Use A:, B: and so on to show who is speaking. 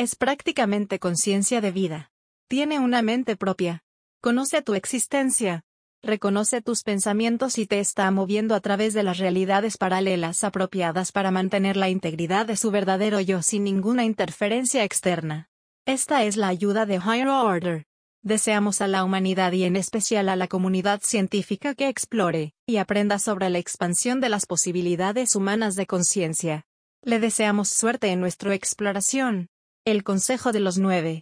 A: Es prácticamente conciencia de vida. Tiene una mente propia. Conoce tu existencia. Reconoce tus pensamientos y te está moviendo a través de las realidades paralelas apropiadas para mantener la integridad de su verdadero yo sin ninguna interferencia externa. Esta es la ayuda de Higher Order. Deseamos a la humanidad y en especial a la comunidad científica que explore y aprenda sobre la expansión de las posibilidades humanas de conciencia. Le deseamos suerte en nuestra exploración. El Consejo de los Nueve.